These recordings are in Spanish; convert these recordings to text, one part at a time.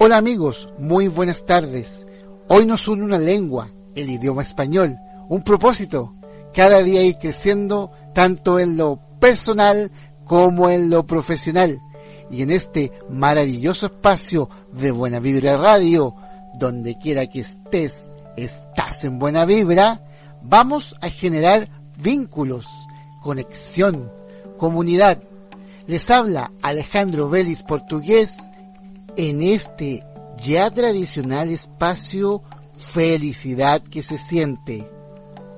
Hola amigos, muy buenas tardes. Hoy nos une una lengua, el idioma español, un propósito, cada día ir creciendo tanto en lo personal como en lo profesional. Y en este maravilloso espacio de Buena Vibra Radio, donde quiera que estés, estás en Buena Vibra, vamos a generar vínculos, conexión, comunidad. Les habla Alejandro Vélez Portugués en este ya tradicional espacio Felicidad que se siente,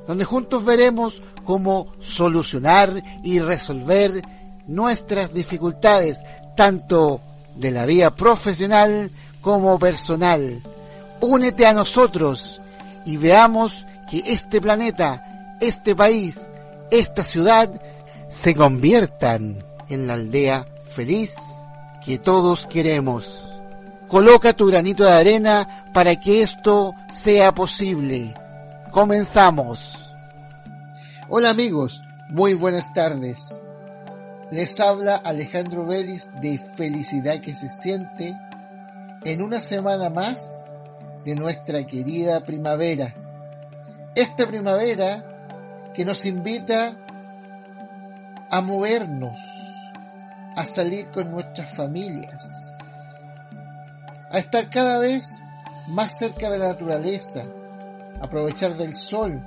donde juntos veremos cómo solucionar y resolver nuestras dificultades, tanto de la vida profesional como personal. Únete a nosotros y veamos que este planeta, este país, esta ciudad se conviertan en la aldea feliz que todos queremos. Coloca tu granito de arena para que esto sea posible. Comenzamos. Hola amigos, muy buenas tardes. Les habla Alejandro Vélez de Felicidad que se siente en una semana más de nuestra querida primavera. Esta primavera que nos invita a movernos, a salir con nuestras familias, a estar cada vez más cerca de la naturaleza, aprovechar del sol,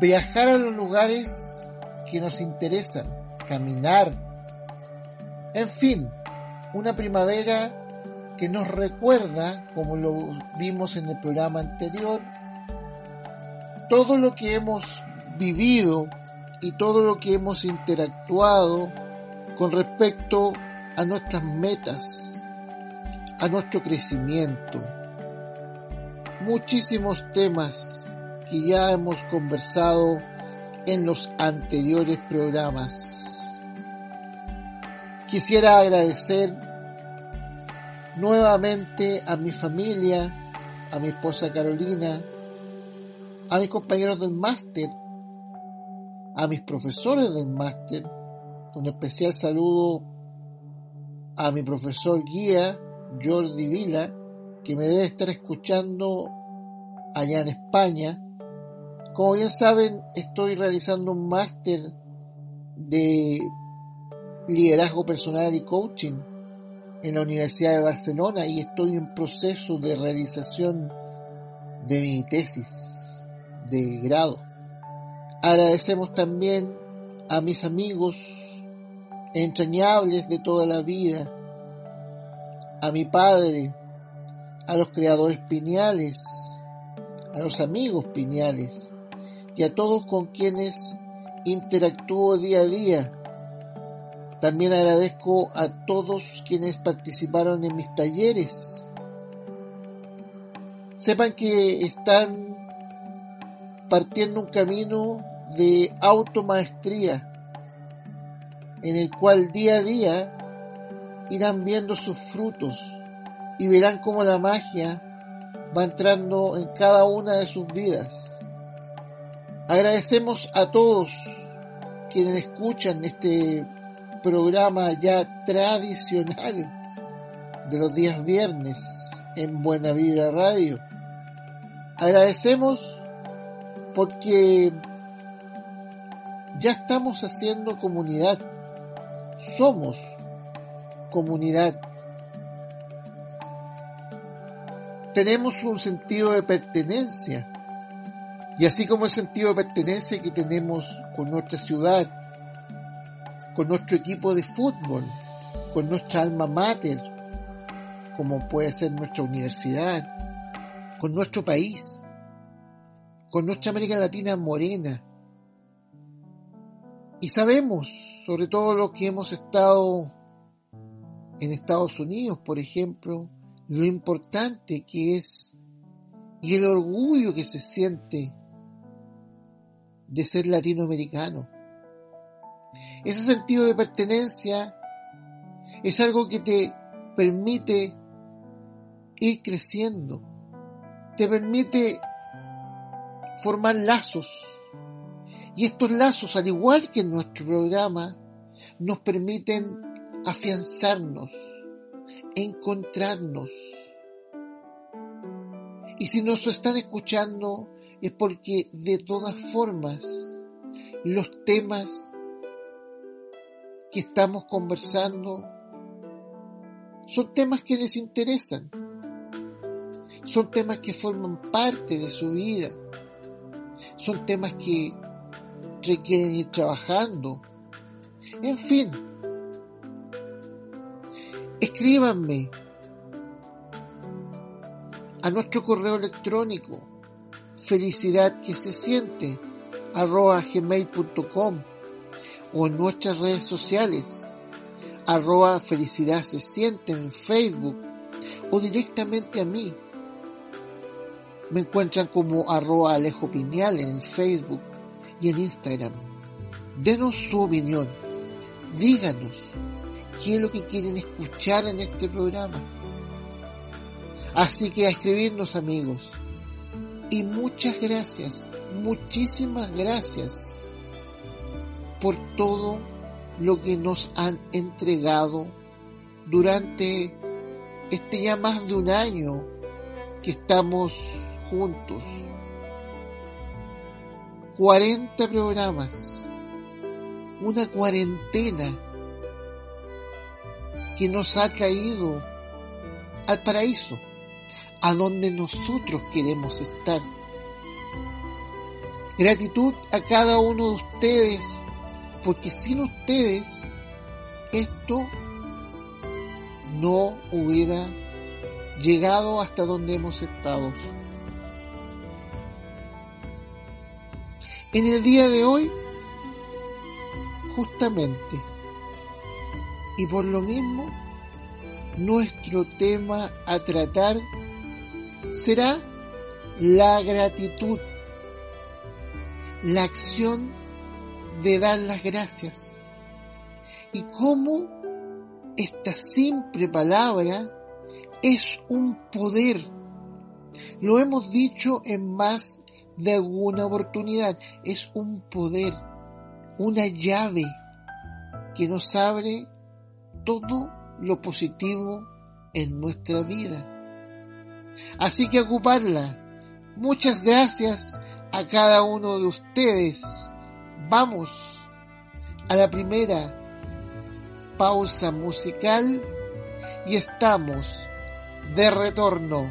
viajar a los lugares que nos interesan, caminar, en fin, una primavera que nos recuerda, como lo vimos en el programa anterior, todo lo que hemos vivido y todo lo que hemos interactuado con respecto a nuestras metas, a nuestro crecimiento. Muchísimos temas que ya hemos conversado en los anteriores programas. Quisiera agradecer nuevamente a mi familia, a mi esposa Carolina, a mis compañeros del máster, a mis profesores del máster, un especial saludo a mi profesor guía, Jordi Vila, que me debe estar escuchando allá en España. Como bien saben, estoy realizando un máster de liderazgo personal y coaching en la Universidad de Barcelona y estoy en proceso de realización de mi tesis de grado. Agradecemos también a mis amigos entrañables de toda la vida, a mi padre, a los creadores piñales, a los amigos piñales y a todos con quienes interactúo día a día. También agradezco a todos quienes participaron en mis talleres. Sepan que están partiendo un camino de automaestría en el cual día a día irán viendo sus frutos y verán cómo la magia va entrando en cada una de sus vidas. Agradecemos a todos quienes escuchan este programa ya tradicional de los días viernes en Buena Vibra Radio. Agradecemos porque ya estamos haciendo comunidad. Somos comunidad. Tenemos un sentido de pertenencia. Y así como el sentido de pertenencia que tenemos con nuestra ciudad, con nuestro equipo de fútbol, con nuestra alma mater, como puede ser nuestra universidad, con nuestro país, con nuestra América Latina morena. Y sabemos, sobre todo lo que hemos estado en Estados Unidos, por ejemplo, lo importante que es y el orgullo que se siente de ser latinoamericano. Ese sentido de pertenencia es algo que te permite ir creciendo, te permite formar lazos. Y estos lazos, al igual que en nuestro programa, nos permiten afianzarnos, encontrarnos. Y si nos están escuchando es porque de todas formas los temas que estamos conversando son temas que les interesan, son temas que forman parte de su vida, son temas que requieren ir trabajando, en fin, escríbanme a nuestro correo electrónico felicidad que se siente gmail.com o en nuestras redes sociales arroba felicidad se siente en Facebook o directamente a mí. Me encuentran como arroba Alejo Piñal en Facebook y en Instagram. Denos su opinión. Díganos qué es lo que quieren escuchar en este programa. Así que a escribirnos amigos. Y muchas gracias, muchísimas gracias por todo lo que nos han entregado durante este ya más de un año que estamos juntos. 40 programas, una cuarentena que nos ha traído al paraíso, a donde nosotros queremos estar. Gratitud a cada uno de ustedes, porque sin ustedes esto no hubiera llegado hasta donde hemos estado. En el día de hoy, justamente, y por lo mismo, nuestro tema a tratar será la gratitud, la acción de dar las gracias y cómo esta simple palabra es un poder. Lo hemos dicho en más de alguna oportunidad, es un poder, una llave que nos abre todo lo positivo en nuestra vida. Así que ocuparla. Muchas gracias a cada uno de ustedes. Vamos a la primera pausa musical y estamos de retorno.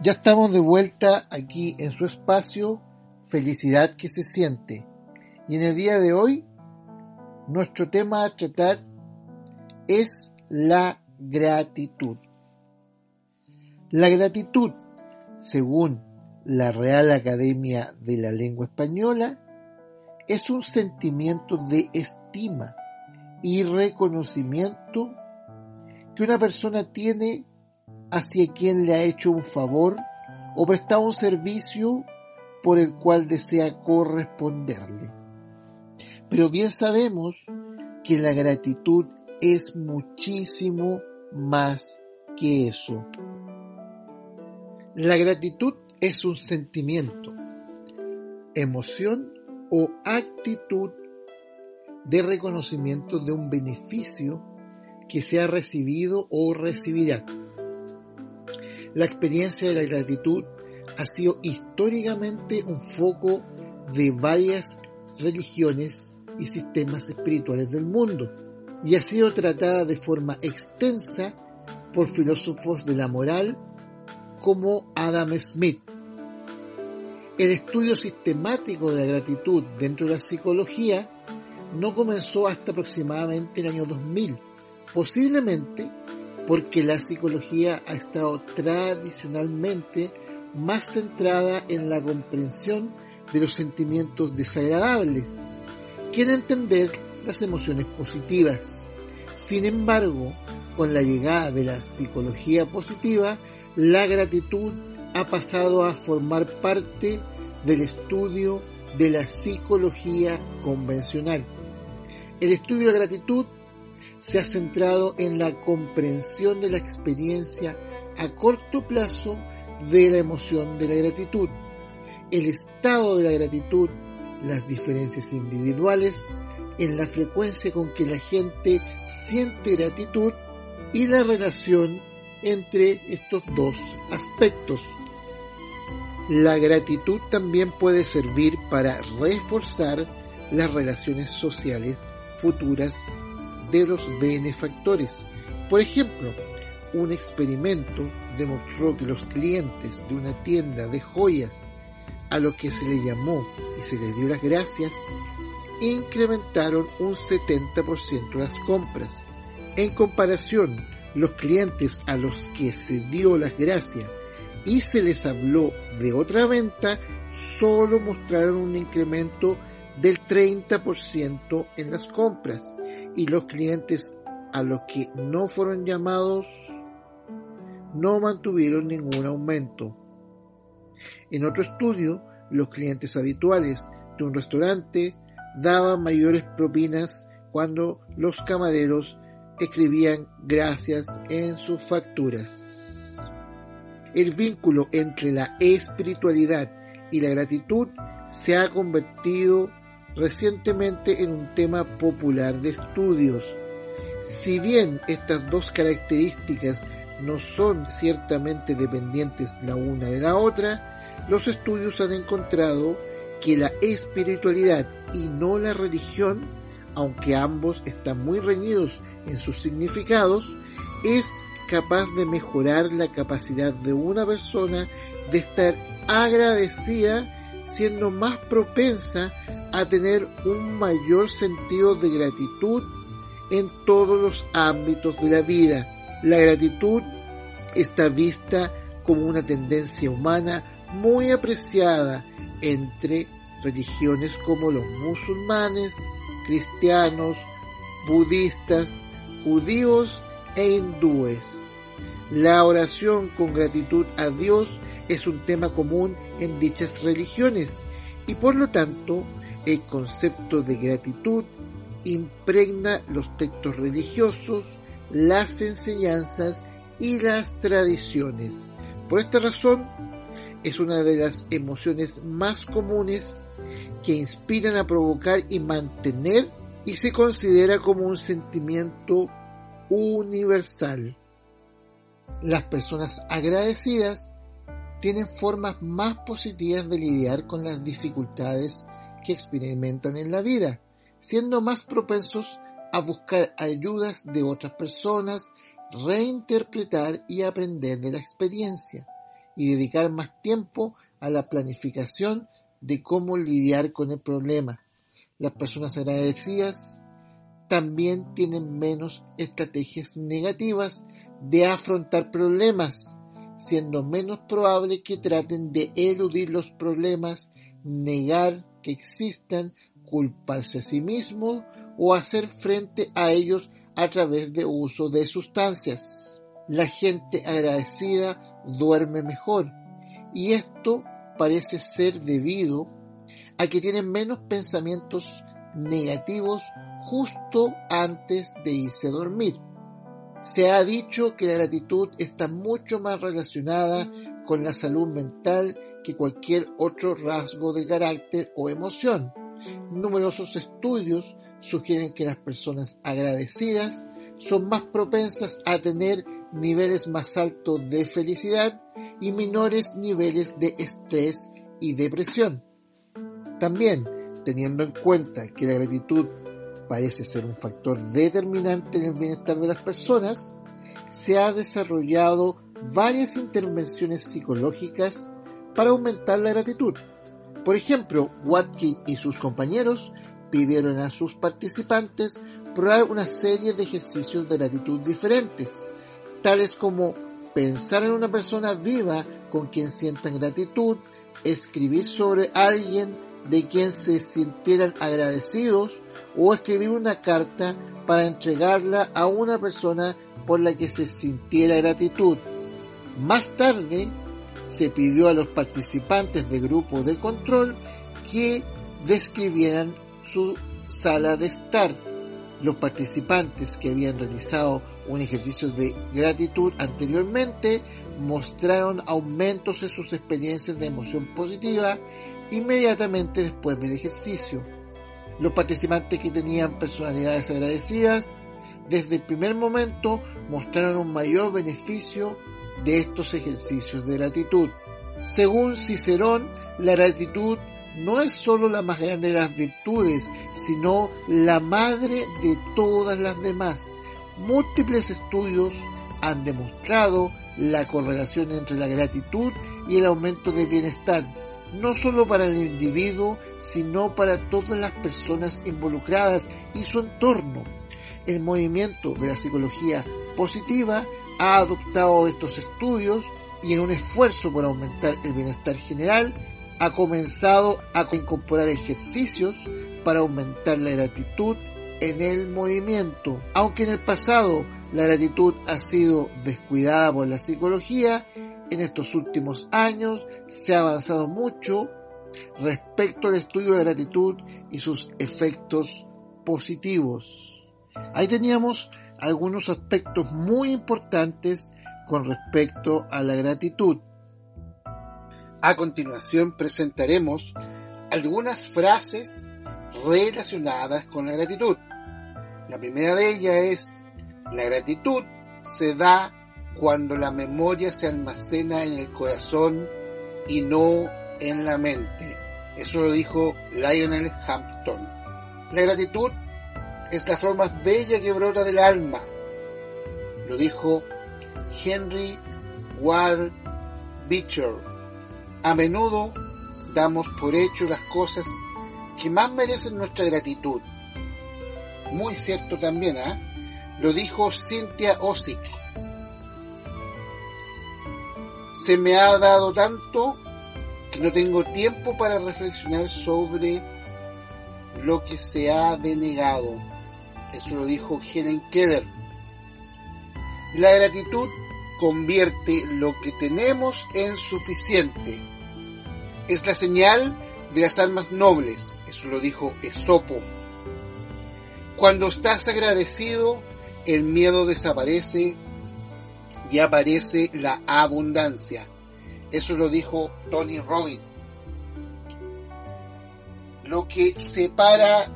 Ya estamos de vuelta aquí en su espacio, felicidad que se siente. Y en el día de hoy, nuestro tema a tratar es la gratitud. La gratitud, según la Real Academia de la Lengua Española, es un sentimiento de estima y reconocimiento que una persona tiene hacia quien le ha hecho un favor o prestado un servicio por el cual desea corresponderle. Pero bien sabemos que la gratitud es muchísimo más que eso. La gratitud es un sentimiento, emoción o actitud de reconocimiento de un beneficio que se ha recibido o recibirá. La experiencia de la gratitud ha sido históricamente un foco de varias religiones y sistemas espirituales del mundo y ha sido tratada de forma extensa por filósofos de la moral como Adam Smith. El estudio sistemático de la gratitud dentro de la psicología no comenzó hasta aproximadamente el año 2000, posiblemente porque la psicología ha estado tradicionalmente más centrada en la comprensión de los sentimientos desagradables que en entender las emociones positivas. Sin embargo, con la llegada de la psicología positiva, la gratitud ha pasado a formar parte del estudio de la psicología convencional. El estudio de la gratitud se ha centrado en la comprensión de la experiencia a corto plazo de la emoción de la gratitud, el estado de la gratitud, las diferencias individuales, en la frecuencia con que la gente siente gratitud y la relación entre estos dos aspectos. La gratitud también puede servir para reforzar las relaciones sociales futuras de los benefactores. Por ejemplo, un experimento demostró que los clientes de una tienda de joyas a los que se le llamó y se les dio las gracias, incrementaron un 70% las compras. En comparación, los clientes a los que se dio las gracias y se les habló de otra venta, solo mostraron un incremento del 30% en las compras y los clientes a los que no fueron llamados no mantuvieron ningún aumento. En otro estudio, los clientes habituales de un restaurante daban mayores propinas cuando los camareros escribían gracias en sus facturas. El vínculo entre la espiritualidad y la gratitud se ha convertido recientemente en un tema popular de estudios. Si bien estas dos características no son ciertamente dependientes la una de la otra, los estudios han encontrado que la espiritualidad y no la religión, aunque ambos están muy reñidos en sus significados, es capaz de mejorar la capacidad de una persona de estar agradecida siendo más propensa a tener un mayor sentido de gratitud en todos los ámbitos de la vida. La gratitud está vista como una tendencia humana muy apreciada entre religiones como los musulmanes, cristianos, budistas, judíos e hindúes. La oración con gratitud a Dios es un tema común en dichas religiones y por lo tanto el concepto de gratitud impregna los textos religiosos, las enseñanzas y las tradiciones. Por esta razón, es una de las emociones más comunes que inspiran a provocar y mantener y se considera como un sentimiento universal. Las personas agradecidas tienen formas más positivas de lidiar con las dificultades que experimentan en la vida, siendo más propensos a buscar ayudas de otras personas, reinterpretar y aprender de la experiencia. y dedicar más tiempo a la planificación de cómo lidiar con el problema. Las personas agradecidas también tienen menos estrategias negativas de afrontar problemas, siendo menos probable que traten de eludir los problemas, negar que existan, culparse a sí mismos o hacer frente a ellos a través de uso de sustancias. La gente agradecida duerme mejor y esto parece ser debido a que tienen menos pensamientos negativos justo antes de irse a dormir. Se ha dicho que la gratitud está mucho más relacionada con la salud mental que cualquier otro rasgo de carácter o emoción. Numerosos estudios sugieren que las personas agradecidas son más propensas a tener niveles más altos de felicidad y menores niveles de estrés y depresión. También, teniendo en cuenta que la gratitud parece ser un factor determinante en el bienestar de las personas, se ha desarrollado varias intervenciones psicológicas para aumentar la gratitud. Por ejemplo, Watkins y sus compañeros pidieron a sus participantes probar una serie de ejercicios de gratitud diferentes, tales como pensar en una persona viva con quien sientan gratitud, escribir sobre alguien de quien se sintieran agradecidos o escribir una carta para entregarla a una persona por la que se sintiera gratitud. Más tarde, se pidió a los participantes de grupo de control que describieran su sala de estar. Los participantes que habían realizado un ejercicio de gratitud anteriormente mostraron aumentos en sus experiencias de emoción positiva inmediatamente después del ejercicio. Los participantes que tenían personalidades agradecidas desde el primer momento mostraron un mayor beneficio de estos ejercicios de gratitud. Según Cicerón, la gratitud no es sólo la más grande de las virtudes, sino la madre de todas las demás. Múltiples estudios han demostrado la correlación entre la gratitud y el aumento del bienestar, no solo para el individuo, sino para todas las personas involucradas y su entorno. El movimiento de la psicología positiva ha adoptado estos estudios y en un esfuerzo por aumentar el bienestar general, ha comenzado a incorporar ejercicios para aumentar la gratitud en el movimiento. Aunque en el pasado la gratitud ha sido descuidada por la psicología, en estos últimos años se ha avanzado mucho respecto al estudio de gratitud y sus efectos positivos. Ahí teníamos algunos aspectos muy importantes con respecto a la gratitud. A continuación presentaremos algunas frases relacionadas con la gratitud. La primera de ellas es, la gratitud se da cuando la memoria se almacena en el corazón y no en la mente. Eso lo dijo Lionel Hampton. La gratitud es la flor más bella que brota del alma. Lo dijo Henry Ward Beecher. A menudo damos por hecho las cosas que más merecen nuestra gratitud. Muy cierto también, ¿ah? Lo dijo Cynthia Ozick. Se me ha dado tanto que no tengo tiempo para reflexionar sobre lo que se ha denegado. Eso lo dijo Helen Keller. La gratitud convierte lo que tenemos en suficiente. Es la señal de las almas nobles. Eso lo dijo Esopo. Cuando estás agradecido, el miedo desaparece y aparece la abundancia. Eso lo dijo Tony Robbins. Lo que separa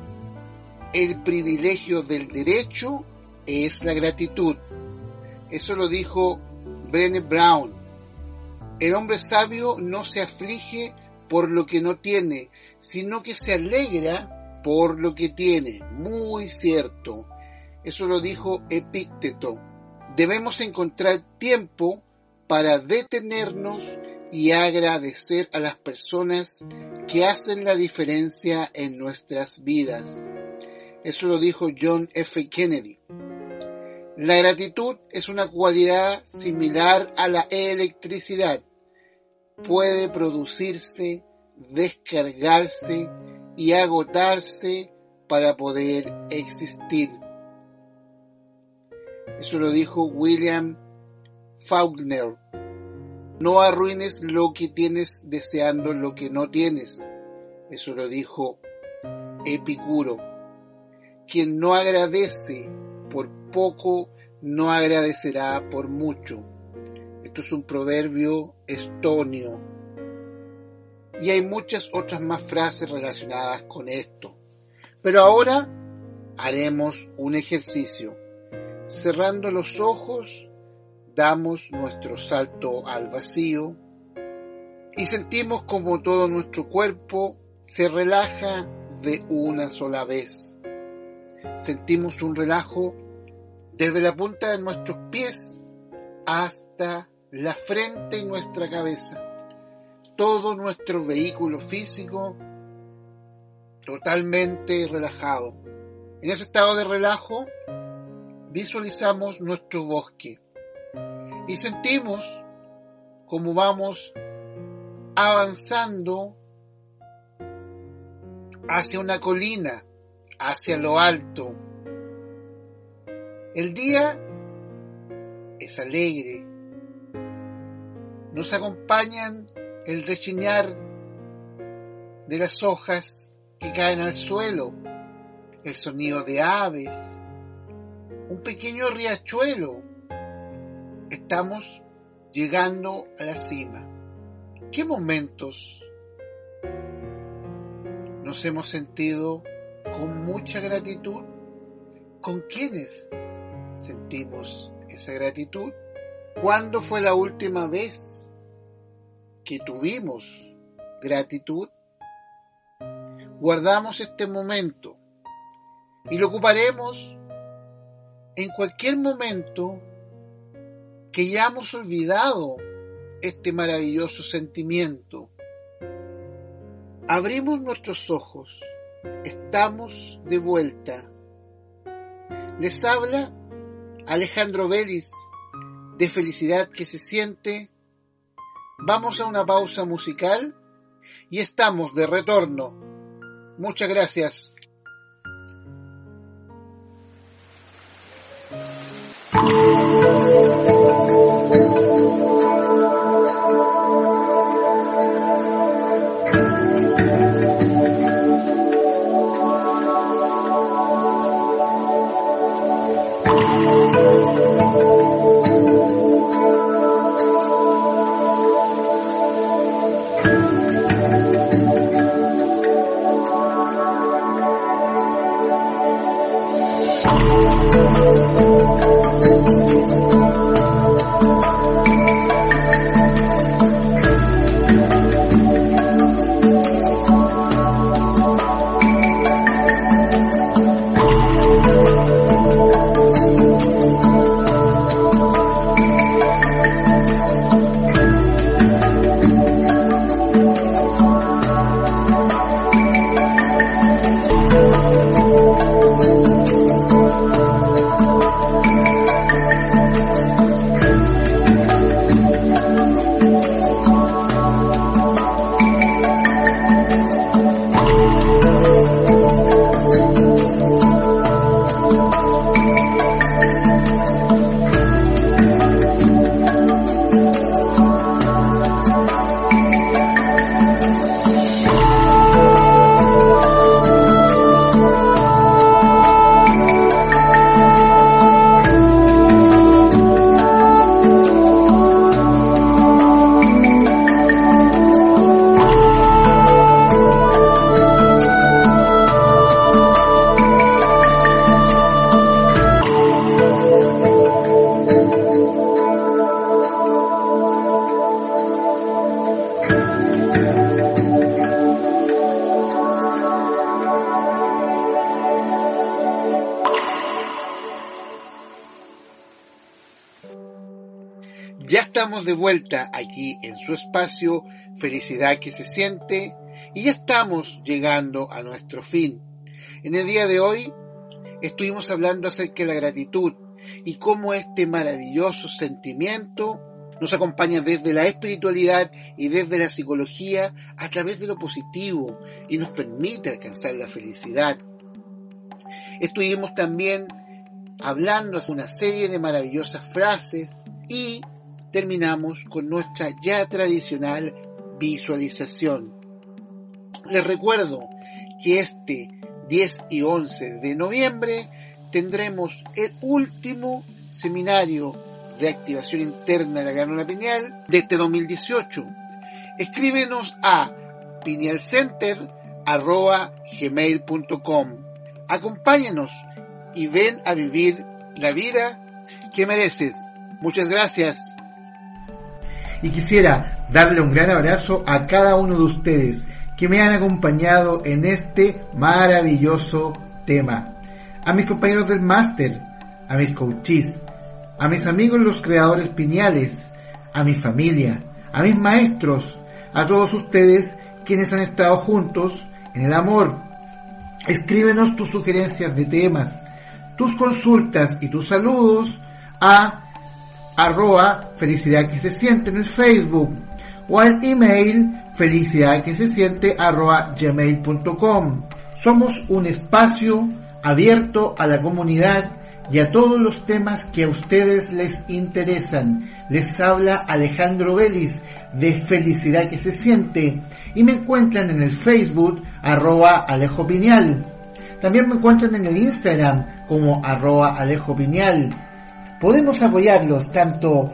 el privilegio del derecho es la gratitud. Eso lo dijo Brené Brown. El hombre sabio no se aflige por lo que no tiene, sino que se alegra por lo que tiene. Muy cierto. Eso lo dijo Epícteto. Debemos encontrar tiempo para detenernos y agradecer a las personas que hacen la diferencia en nuestras vidas. Eso lo dijo John F. Kennedy. La gratitud es una cualidad similar a la electricidad. Puede producirse, descargarse y agotarse para poder existir. Eso lo dijo William Faulkner. No arruines lo que tienes deseando lo que no tienes. Eso lo dijo Epicuro. Quien no agradece por poco, no agradecerá por mucho. Esto es un proverbio estonio. Y hay muchas otras más frases relacionadas con esto. Pero ahora haremos un ejercicio. Cerrando los ojos, damos nuestro salto al vacío y sentimos como todo nuestro cuerpo se relaja de una sola vez. Sentimos un relajo desde la punta de nuestros pies hasta la frente y nuestra cabeza. Todo nuestro vehículo físico totalmente relajado. En ese estado de relajo visualizamos nuestro bosque y sentimos como vamos avanzando hacia una colina, hacia lo alto. El día es alegre. Nos acompañan el rechinar de las hojas que caen al suelo, el sonido de aves, un pequeño riachuelo Estamos llegando a la cima. ¿Qué momentos nos hemos sentido con mucha gratitud? ¿Con quiénes sentimos esa gratitud? ¿Cuándo fue la última vez que tuvimos gratitud? Guardamos este momento y lo ocuparemos en cualquier momento que ya hemos olvidado este maravilloso sentimiento. Abrimos nuestros ojos, estamos de vuelta. Les habla Alejandro Vélez de Felicidad que se siente. Vamos a una pausa musical y estamos de retorno. Muchas gracias. En su espacio Felicidad que se siente y ya estamos llegando a nuestro fin. En el día de hoy estuvimos hablando acerca de la gratitud y cómo este maravilloso sentimiento nos acompaña desde la espiritualidad y desde la psicología a través de lo positivo y nos permite alcanzar la felicidad. Estuvimos también hablando de una serie de maravillosas frases y terminamos con nuestra ya tradicional visualización. Les recuerdo que este 10 y 11 de noviembre tendremos el último seminario de activación interna de la glándula pineal de este 2018. Escríbenos a pinealcenter.gmail.com Acompáñanos y ven a vivir la vida que mereces. Muchas gracias y quisiera darle un gran abrazo a cada uno de ustedes que me han acompañado en este maravilloso tema. A mis compañeros del máster, a mis coaches, a mis amigos los creadores piñales, a mi familia, a mis maestros, a todos ustedes quienes han estado juntos en el amor. Escríbenos tus sugerencias de temas, tus consultas y tus saludos a arroba felicidad que se siente en el Facebook o al email felicidad que se siente arroba gmail.com. Somos un espacio abierto a la comunidad y a todos los temas que a ustedes les interesan. Les habla Alejandro Vélez de Felicidad que se siente y me encuentran en el Facebook arroba Alejo Piñal. También me encuentran en el Instagram como arroba Alejo Piñal podemos apoyarlos tanto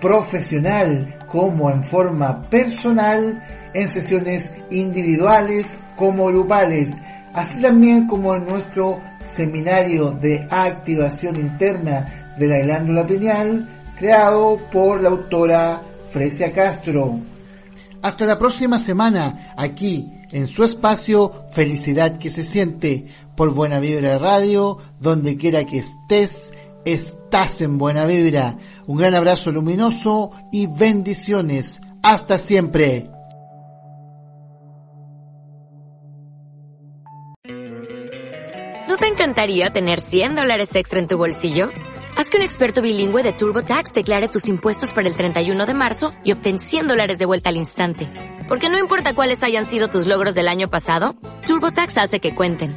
profesional como en forma personal en sesiones individuales como grupales, así también como en nuestro seminario de activación interna de la glándula pineal creado por la autora Fresia Castro. Hasta la próxima semana aquí en su espacio Felicidad que se siente por Buena Vibra Radio, donde quiera que estés estás en buena vibra. Un gran abrazo luminoso y bendiciones. Hasta siempre. ¿No te encantaría tener 100 dólares extra en tu bolsillo? Haz que un experto bilingüe de TurboTax declare tus impuestos para el 31 de marzo y obtén 100 dólares de vuelta al instante. Porque no importa cuáles hayan sido tus logros del año pasado, TurboTax hace que cuenten